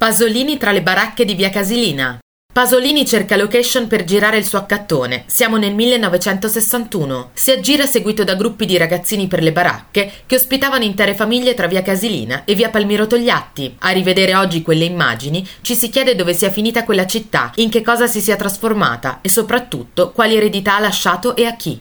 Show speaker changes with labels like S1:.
S1: Pasolini tra le baracche di via Casilina. Pasolini cerca location per girare il suo accattone. Siamo nel 1961. Si aggira seguito da gruppi di ragazzini per le baracche che ospitavano intere famiglie tra via Casilina e via Palmiro Togliatti. A rivedere oggi quelle immagini ci si chiede dove sia finita quella città, in che cosa si sia trasformata e soprattutto quali eredità ha lasciato e a chi.